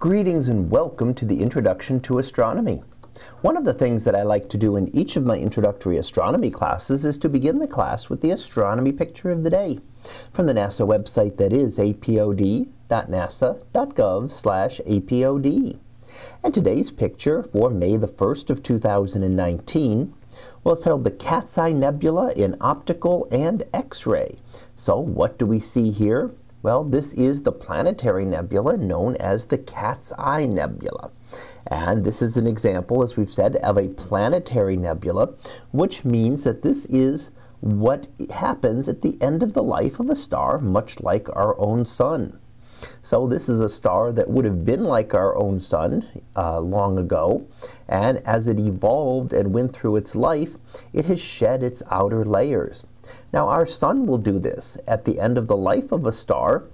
Greetings and welcome to the Introduction to Astronomy. One of the things that I like to do in each of my introductory astronomy classes is to begin the class with the astronomy picture of the day from the NASA website that is apod.nasa.gov slash apod. And today's picture for May the 1st of 2019 well, it's titled the Cat's Eye Nebula in Optical and X-ray. So what do we see here? Well, this is the planetary nebula known as the Cat's Eye Nebula. And this is an example, as we've said, of a planetary nebula, which means that this is what happens at the end of the life of a star, much like our own sun. So this is a star that would have been like our own sun uh, long ago, and as it evolved and went through its life, it has shed its outer layers. Now our sun will do this. At the end of the life of a star,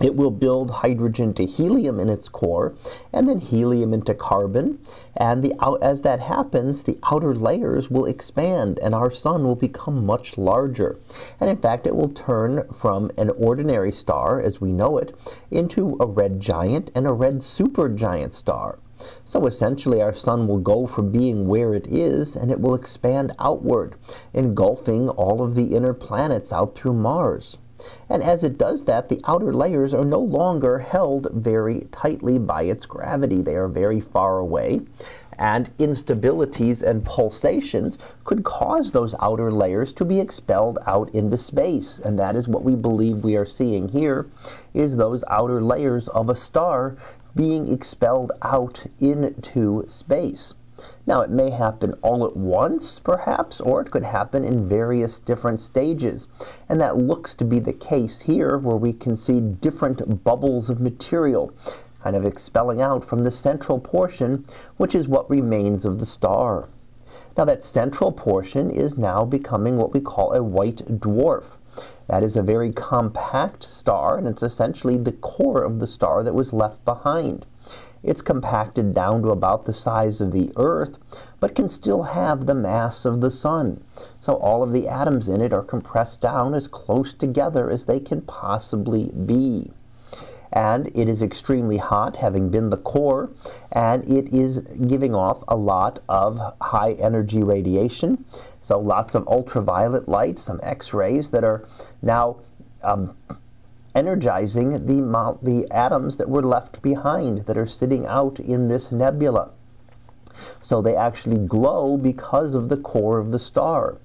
it will build hydrogen to helium in its core, and then helium into carbon. And the, as that happens, the outer layers will expand, and our sun will become much larger. And in fact, it will turn from an ordinary star, as we know it, into a red giant and a red supergiant star. So essentially, our sun will go from being where it is, and it will expand outward, engulfing all of the inner planets out through Mars. And as it does that, the outer layers are no longer held very tightly by its gravity. They are very far away. And instabilities and pulsations could cause those outer layers to be expelled out into space. And that is what we believe we are seeing here, is those outer layers of a star being expelled out into space. Now, it may happen all at once, perhaps, or it could happen in various different stages. And that looks to be the case here, where we can see different bubbles of material kind of expelling out from the central portion, which is what remains of the star. Now, that central portion is now becoming what we call a white dwarf. That is a very compact star, and it's essentially the core of the star that was left behind. It's compacted down to about the size of the Earth, but can still have the mass of the Sun. So all of the atoms in it are compressed down as close together as they can possibly be and it is extremely hot, having been the core, and it is giving off a lot of high energy radiation. So lots of ultraviolet light, some X-rays that are now um, energizing the, the atoms that were left behind that are sitting out in this nebula. So they actually glow because of the core of the star.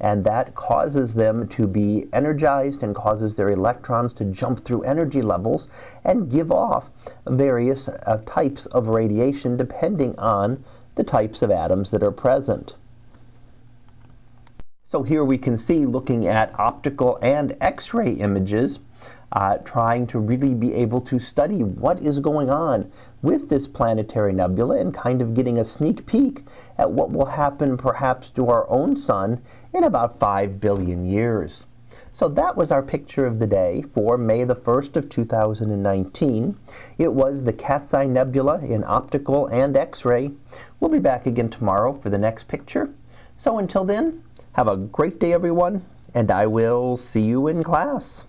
And that causes them to be energized and causes their electrons to jump through energy levels and give off various uh, types of radiation depending on the types of atoms that are present. So here we can see looking at optical and X-ray images uh, trying to really be able to study what is going on with this planetary nebula and kind of getting a sneak peek at what will happen perhaps to our own sun in about 5 billion years. So that was our picture of the day for May the 1st of 2019. It was the Cat's Eye Nebula in optical and X-ray. We'll be back again tomorrow for the next picture. So until then, have a great day everyone, and I will see you in class.